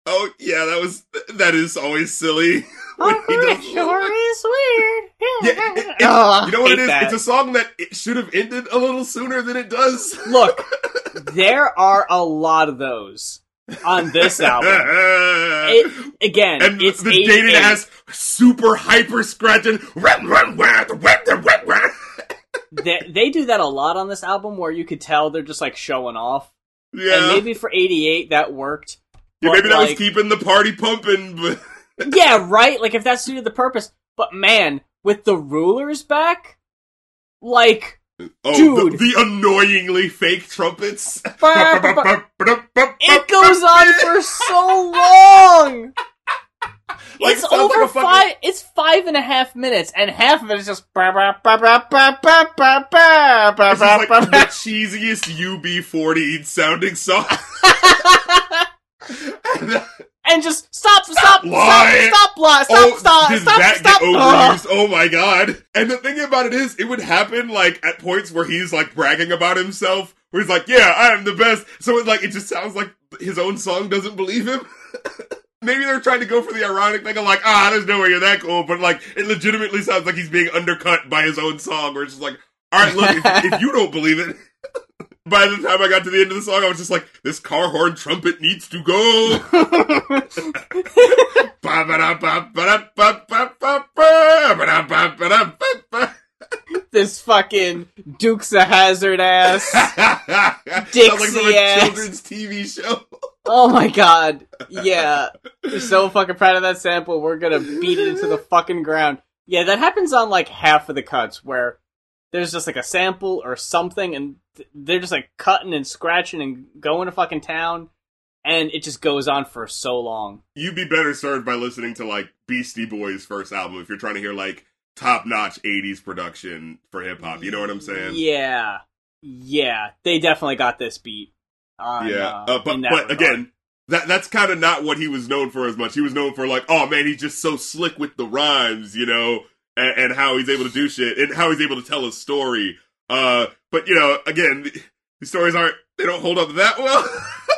Speaker 2: Oh yeah, that was that is always silly. when he oh, does-
Speaker 1: is weird.
Speaker 2: Yeah, it- it-
Speaker 1: Oh,
Speaker 2: you know what it is?
Speaker 1: that.
Speaker 2: It's a song that it should have ended a little sooner than it does.
Speaker 1: Look, there are a lot of those on this album. It, again,
Speaker 2: and
Speaker 1: it's
Speaker 2: the
Speaker 1: 88.
Speaker 2: dated ass super hyper scratching.
Speaker 1: They, they do that a lot on this album where you could tell they're just like showing off.
Speaker 2: Yeah,
Speaker 1: And maybe for 88 that worked.
Speaker 2: yeah, maybe that was keeping the party pumping. But
Speaker 1: Yeah, right? Like if that suited the purpose. But man, with the rulers back, like
Speaker 2: oh,
Speaker 1: Dude.
Speaker 2: The, the annoyingly fake trumpets.
Speaker 1: it goes on for so long.
Speaker 2: Like,
Speaker 1: it's
Speaker 2: it
Speaker 1: over
Speaker 2: like fucking...
Speaker 1: five. It's five and a half minutes, and half of it is just.
Speaker 2: This is like the cheesiest UB40 sounding song.
Speaker 1: and just stop, stop, stop, lie. stop, stop, stop,
Speaker 2: oh,
Speaker 1: stop,
Speaker 2: does
Speaker 1: stop,
Speaker 2: that
Speaker 1: stop.
Speaker 2: Overused? Oh. oh my god! And the thing about it is, it would happen like at points where he's like bragging about himself, where he's like, "Yeah, I am the best." So it's like it just sounds like his own song doesn't believe him. Maybe they're trying to go for the ironic thing of like, "Ah, there's no way you're that cool," but like it legitimately sounds like he's being undercut by his own song. Where it's just like, "All right, look, if, if you don't believe it." By the time I got to the end of the song, I was just like, "This car horn trumpet needs to go."
Speaker 1: This fucking Dukes of Hazzard ass. Dixie Sounds like
Speaker 2: some
Speaker 1: ass.
Speaker 2: children's TV show.
Speaker 1: Oh my god. Yeah. We're so fucking proud of that sample. We're gonna beat it into the fucking ground. Yeah, that happens on like half of the cuts where there's just like a sample or something and they're just like cutting and scratching and going to fucking town and it just goes on for so long.
Speaker 2: You'd be better served by listening to like Beastie Boys' first album if you're trying to hear like top notch 80s production for hip hop. You know what I'm saying?
Speaker 1: Yeah. Yeah. They definitely got this beat. On,
Speaker 2: Yeah,
Speaker 1: uh,
Speaker 2: uh, but
Speaker 1: in that
Speaker 2: but again, that that's kind of not what he was known for as much. He was known for like, oh man, he's just so slick with the rhymes, you know, and, and how he's able to do shit and how he's able to tell a story. Uh, but you know, again, the, the stories aren't they don't hold up that well.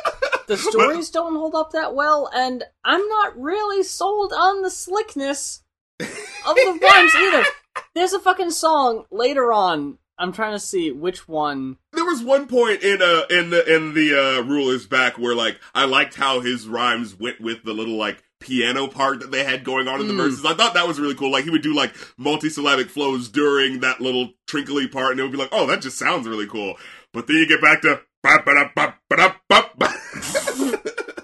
Speaker 1: the stories don't hold up that well, and I'm not really sold on the slickness of the rhymes either. There's a fucking song later on. I'm trying to see which one.
Speaker 2: there was one point in uh in the in the uh rulers back where like I liked how his rhymes went with the little like piano part that they had going on in the
Speaker 1: Mm.
Speaker 2: verses. I thought that was really cool. Like he would do like multisyllabic flows during that little trinkly part, and it would be like, oh, that just sounds really cool. But then you get back to ba ba da ba ba ba ba.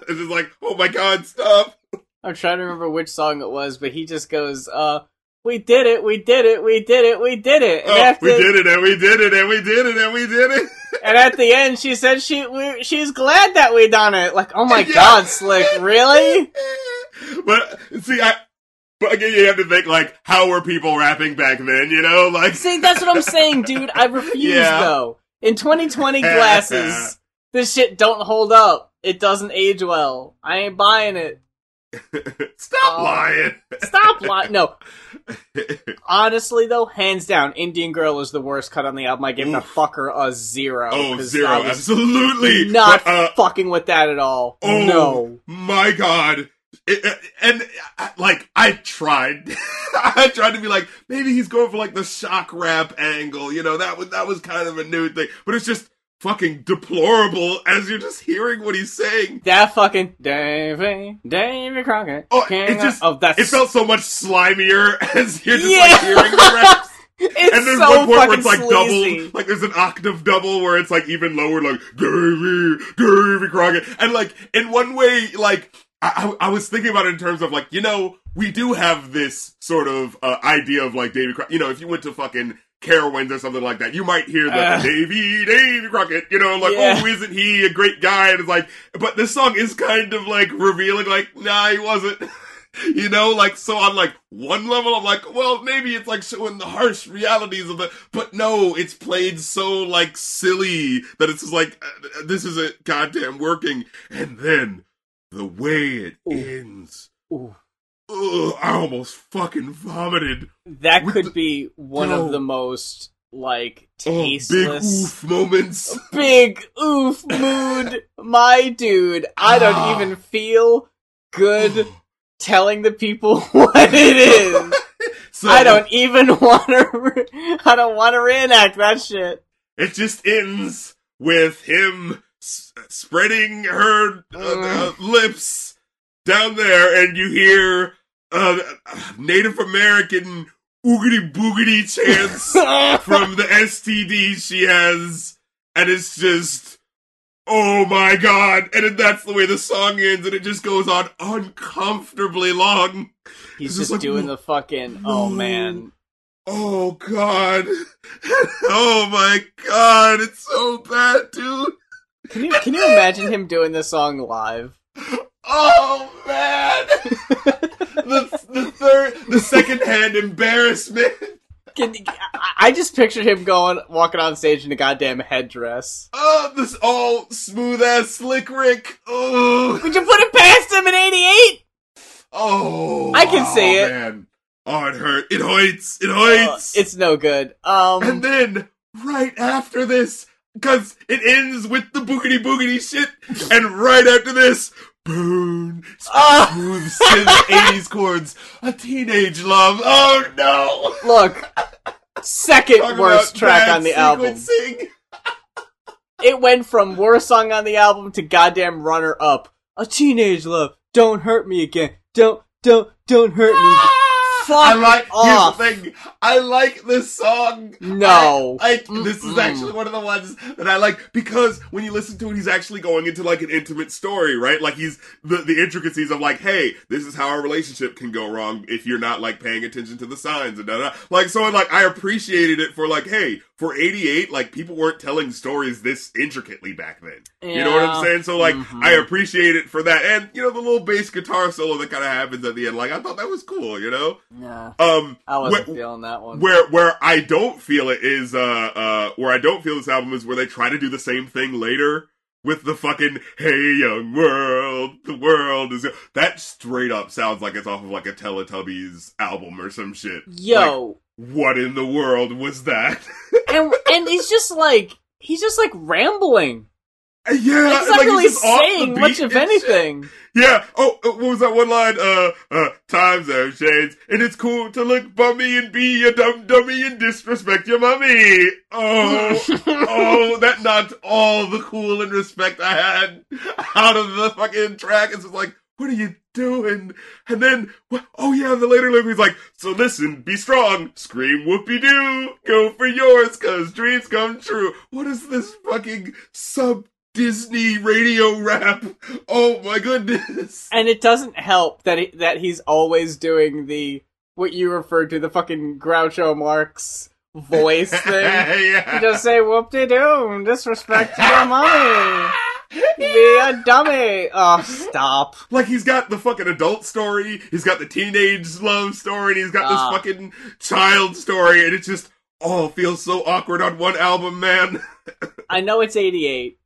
Speaker 2: It's just like, oh my god, stop!
Speaker 1: I'm trying to remember which song it was, but he just goes, "Uh, we did it, we did it, we did it, we did it." And,
Speaker 2: Oh,
Speaker 1: after,
Speaker 2: we did it, and we did it, and we did it, and we did it.
Speaker 1: and at the end, she said she we, she's glad that we done it. Like, oh my
Speaker 2: Yeah.
Speaker 1: god, slick, really?
Speaker 2: but see, I. But again, you have to think like, how were people rapping back then? You know, like
Speaker 1: See, that's what I'm saying, dude. I refuse
Speaker 2: Yeah.
Speaker 1: though. In 2020 glasses, this shit don't hold up. It doesn't age well. I ain't buying it.
Speaker 2: Stop
Speaker 1: Oh.
Speaker 2: lying.
Speaker 1: Stop lying. No, honestly though, hands down, Indian Girl is the worst cut on the album. I give
Speaker 2: the
Speaker 1: fucker a zero.
Speaker 2: oh, zero, absolutely
Speaker 1: Not
Speaker 2: But, uh,
Speaker 1: fucking with that at all.
Speaker 2: oh
Speaker 1: No.
Speaker 2: my god. It- it- and uh, like I tried, I tried to be like maybe he's going for like the shock rap angle, you know that was that was kind of a new thing, but it's just fucking deplorable as you're just hearing what he's saying.
Speaker 1: That fucking Davy, Davy Crockett.
Speaker 2: Oh, it just
Speaker 1: of, that's
Speaker 2: it felt so much slimier as you're just
Speaker 1: Yeah.
Speaker 2: like hearing the raps.
Speaker 1: it's
Speaker 2: And there's
Speaker 1: so
Speaker 2: one point where it's like
Speaker 1: sleazy.
Speaker 2: double, like there's an octave double where it's like even lower, like Davy, Davy Crockett, and like in one way, like I, I, I was thinking about it in terms of like you know we do have this sort of uh, idea of like Davy Crockett. You know, if you went to fucking Carowinds or something like that, you might hear the
Speaker 1: Uh.
Speaker 2: Davy, Davy Crockett, you know, like,
Speaker 1: Yeah.
Speaker 2: oh, isn't he a great guy? And it's like, but this song is kind of like revealing, like, nah, he wasn't. You know, like, so on like one level, I'm like, well, maybe it's like showing the harsh realities of it, but no, it's played so like silly that it's just like, uh, this isn't goddamn working. And then the way it
Speaker 1: Ooh.
Speaker 2: ends,
Speaker 1: Ooh.
Speaker 2: Ugh, I almost fucking vomited.
Speaker 1: That could
Speaker 2: the-
Speaker 1: be one
Speaker 2: No.
Speaker 1: of the most like
Speaker 2: Oh, big
Speaker 1: tasteless
Speaker 2: oof moments.
Speaker 1: big oof mood, my dude. I don't
Speaker 2: Ah.
Speaker 1: even feel good telling the people what it is.
Speaker 2: So,
Speaker 1: I don't even want to. I don't want to reenact that shit.
Speaker 2: It just ends with him s- spreading her uh, uh, lips down there, and you hear uh, Native American oogity boogity chants from the STD she has, and it's just, oh my god! And then that's the way the song ends, and it just goes on uncomfortably long.
Speaker 1: He's
Speaker 2: It's just
Speaker 1: just
Speaker 2: like,
Speaker 1: doing the fucking. Oh man.
Speaker 2: Oh god! oh my god! It's so bad, dude.
Speaker 1: Can you can you imagine him doing this song live?
Speaker 2: Oh man! the the third, the second hand embarrassment.
Speaker 1: Can, I- just pictured him going walking on stage in a goddamn headdress.
Speaker 2: Oh, this all smooth ass slick Rick. Oh,
Speaker 1: Would you put it past him in '88?
Speaker 2: oh,
Speaker 1: I can see
Speaker 2: oh,
Speaker 1: it.
Speaker 2: Man. Oh, it hurt. It hurts. It
Speaker 1: Uh,
Speaker 2: hurts.
Speaker 1: it's no good. Um,
Speaker 2: and then right after this, because it ends with the boogity boogity shit, and right after this,
Speaker 1: Ah!
Speaker 2: smooth synth 80s chords, a teenage love. Oh no!
Speaker 1: look, second
Speaker 2: Talk
Speaker 1: worst
Speaker 2: about
Speaker 1: track
Speaker 2: bad
Speaker 1: on the album.
Speaker 2: sequencing.
Speaker 1: It went from worst song on the album to goddamn runner up. A teenage love. Don't hurt me again. Don't, don't, don't hurt me.
Speaker 2: I like.
Speaker 1: off.
Speaker 2: Here's the thing. I like this song.
Speaker 1: No.
Speaker 2: I, I- this is actually one of the ones that I like because when you listen to it, he's actually going into like an intimate story, right? Like he's the the intricacies of like, hey, this is how our relationship can go wrong if you're not like paying attention to the signs and da da. Like so, like I appreciated it for like, hey, for '88, like people weren't telling stories this intricately back then. You know what I'm saying? So like,
Speaker 1: Mhm.
Speaker 2: I appreciate it for that, and you know the little bass guitar solo that kind of happens at the end. Like I thought that was cool, you know.
Speaker 1: Nah,
Speaker 2: Um,
Speaker 1: I wasn't
Speaker 2: wh-
Speaker 1: feeling that one.
Speaker 2: where where I don't feel it is uh uh where I don't feel this album is where they try to do the same thing later with the fucking hey young world the world is that straight up sounds like it's off of like a Teletubbies album or some shit.
Speaker 1: Yo,
Speaker 2: what in the world was that?
Speaker 1: and and he's just like he's just like rambling.
Speaker 2: yeah,
Speaker 1: He's not
Speaker 2: like,
Speaker 1: really
Speaker 2: the
Speaker 1: saying much of
Speaker 2: and shit.
Speaker 1: anything.
Speaker 2: Yeah. Oh, uh, what was that one line? Uh, uh, times have changed, and it's cool to look bummy and be a dumb dummy and disrespect your mommy. Oh, oh, that knocked all the cool and respect I had out of the fucking track. It's just like, what are you doing? And then, oh yeah, the later he's like, so listen, be strong, scream whoopie doo, go for yours, cause dreams come true. What is this fucking sub Disney radio rap? Oh my goodness.
Speaker 1: And it doesn't help that he, that he's always doing the what you referred to the fucking Groucho Marx voice thing.
Speaker 2: yeah.
Speaker 1: You just say whoop de doo, disrespect your mommy, be a dummy. Oh, stop.
Speaker 2: Like he's got the fucking adult story, he's got the teenage love story, and he's got
Speaker 1: Ah.
Speaker 2: this fucking child story, and it just all feels so awkward on one album, man.
Speaker 1: I know it's 88,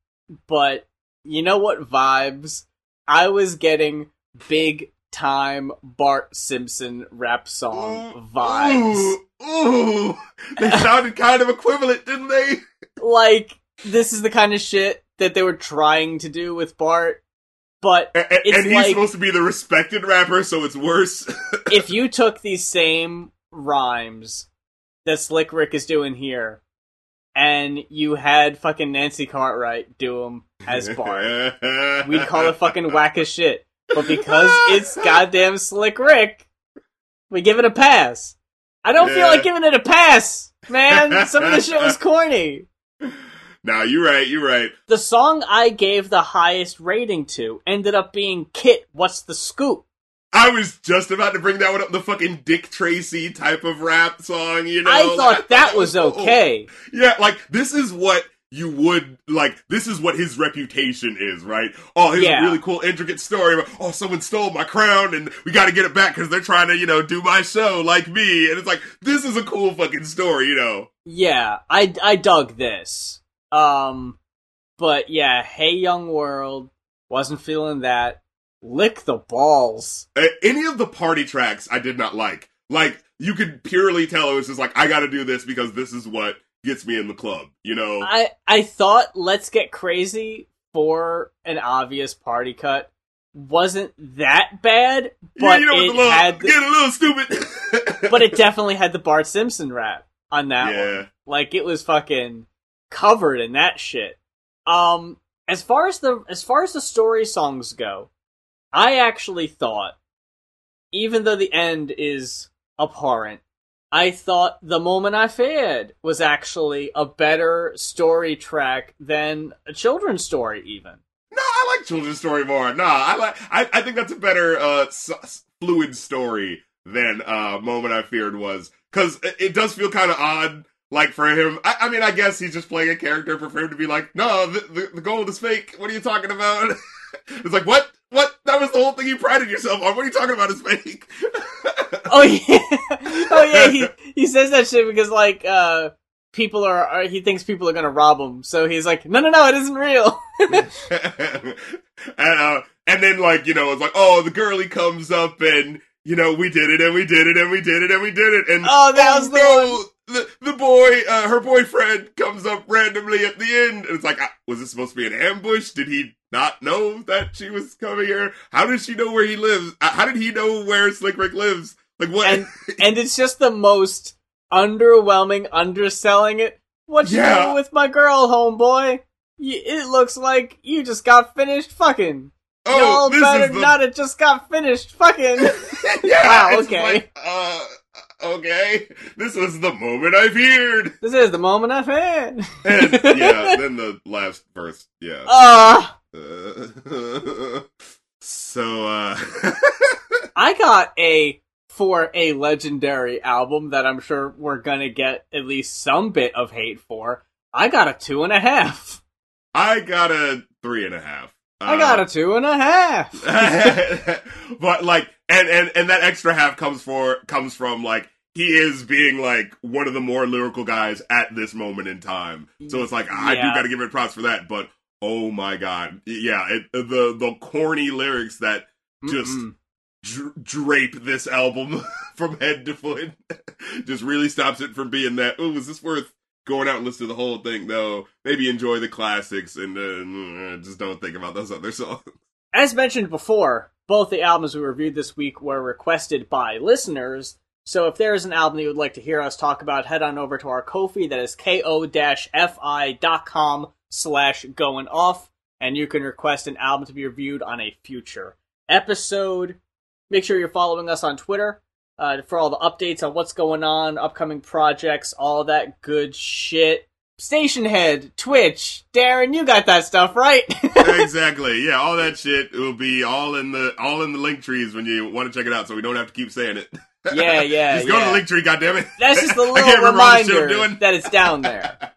Speaker 1: but you know what vibes? I was getting big time Bart Simpson rap song vibes.
Speaker 2: Ooh, ooh. They sounded kind of equivalent, didn't they?
Speaker 1: Like, this is the kind of shit that they were trying to do with Bart, but
Speaker 2: A- a-
Speaker 1: It's
Speaker 2: and he's
Speaker 1: like-
Speaker 2: supposed to be the respected rapper, so it's worse.
Speaker 1: if you took these same rhymes that Slick Rick is doing here, and you had fucking Nancy Cartwright do them as Bart, we'd call it fucking whack as shit. But because it's goddamn Slick Rick, we give it a pass. I don't feel like giving it a pass, man. Some of the shit was corny.
Speaker 2: Nah, you're right, you're right.
Speaker 1: The song I gave the highest rating to ended up being Kit, What's the Scoop?
Speaker 2: I was just about to bring that one up. The fucking Dick Tracy type of rap song, you know.
Speaker 1: I thought
Speaker 2: like,
Speaker 1: that was
Speaker 2: cool.
Speaker 1: okay.
Speaker 2: Yeah, like this is what you would like. This is what his reputation is, right? Oh, here's
Speaker 1: Yeah.
Speaker 2: a really cool, intricate story. About, oh, someone stole my crown, and we got to get it back because they're trying to, you know, do my show like me. And it's like this is a cool fucking story, you know.
Speaker 1: Yeah, I I dug this. Um, but yeah, Hey Young World wasn't feeling that. Lick the balls.
Speaker 2: Uh, any of the party tracks I did not like. Like you could purely tell it was just like I got to do this because this is what gets me in the club, you know.
Speaker 1: I I thought Let's Get Crazy for an obvious party cut wasn't that bad,
Speaker 2: yeah,
Speaker 1: but
Speaker 2: you know,
Speaker 1: it
Speaker 2: little,
Speaker 1: had the-
Speaker 2: get a little stupid.
Speaker 1: but it definitely had the Bart Simpson rap on that
Speaker 2: Yeah.
Speaker 1: one. Like it was fucking covered in that shit. Um as far as the as far as the story songs go, I actually thought even though the end is abhorrent, I thought The Moment I Feared was actually a better story track than a children's story even.
Speaker 2: No, I like children's story more. No, I like. I, I think that's a better uh, s- fluid story than uh, moment I feared was because it, it does feel kind of odd. Like for him, I, I mean, I guess he's just playing a character for him to be like, no, the, the, the gold is fake. What are you talking about? it's like, what? What? That was the whole thing you prided yourself on. What are you talking about? Is fake.
Speaker 1: Oh yeah, oh yeah. He he says that shit because like uh people are, are he thinks people are gonna rob him, so he's like, no no no, it isn't real.
Speaker 2: and uh, and then like you know it's like oh the girlie comes up and you know we did it and we did it and we did it and we did it and
Speaker 1: Oh, that was the
Speaker 2: no, the the boy uh, her boyfriend comes up randomly at the end and it's like uh, was this supposed to be an ambush did he not know that she was coming here how did she know where he lives Uh, how did he know where Slick Rick lives like what
Speaker 1: and and it's just the most underwhelming underselling it. What you
Speaker 2: Yeah.
Speaker 1: doing with my girl, homeboy? Y- it looks like you just got finished fucking.
Speaker 2: oh
Speaker 1: Y'all
Speaker 2: this
Speaker 1: better
Speaker 2: is the
Speaker 1: not have just got finished fucking.
Speaker 2: yeah
Speaker 1: Wow, okay.
Speaker 2: like, uh okay this was the moment I feared
Speaker 1: this is the moment I feared.
Speaker 2: And yeah, then the last verse, yeah.
Speaker 1: Uh,
Speaker 2: Uh, so, uh,
Speaker 1: I got a for a legendary album that I'm sure we're gonna get at least some bit of hate for. I got a two and a half.
Speaker 2: I got a three and a half.
Speaker 1: I got a two and a half.
Speaker 2: but like, and and and that extra half comes for comes from like he is being like one of the more lyrical guys at this moment in time. So it's like I do got to give it props for that. But oh my god, yeah, it, the the corny lyrics that just drape this album from head to foot. Just really stops it from being that. Oh, is this worth going out and listening to the whole thing? though. maybe enjoy the classics and uh, just don't think about those other songs.
Speaker 1: As mentioned before, both the albums we reviewed this week were requested by listeners. So if there is an album that you would like to hear us talk about, head on over to our Ko-fi. That is ko-fi.com slash going off. And you can request an album to be reviewed on a future episode. Make sure you're following us on Twitter uh, for all the updates on what's going on, upcoming projects, all that good shit. Stationhead, Twitch, Darren, you got that stuff, right?
Speaker 2: exactly. Yeah, all that shit will be all in the all in the link trees when you want to check it out, so we don't have to keep saying it.
Speaker 1: Yeah, yeah,
Speaker 2: Just go to the link tree, goddammit.
Speaker 1: That's just a little
Speaker 2: the shit I'm
Speaker 1: reminder
Speaker 2: doing.
Speaker 1: that it's down there.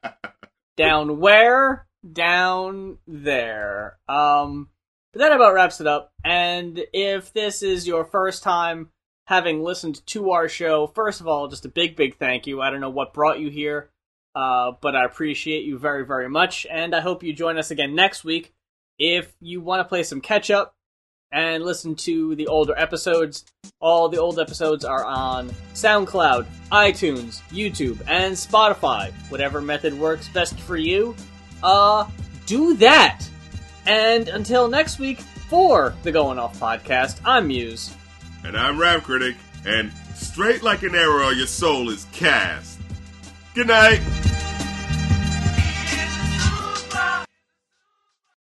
Speaker 1: down where? Down there. Um, but that about wraps it up. And if this is your first time having listened to our show, first of all, just a big, big thank you. I don't know what brought you here, uh, but I appreciate you very, very much. And I hope you join us again next week. If you want to play some catch up and listen to the older episodes, all the old episodes are on SoundCloud, iTunes, YouTube, and Spotify. Whatever method works best for you, uh, do that. And until next week, for the Going Off podcast, I'm Muse.
Speaker 2: And I'm Rap Critic, and straight like an arrow, your soul is cast. Good night.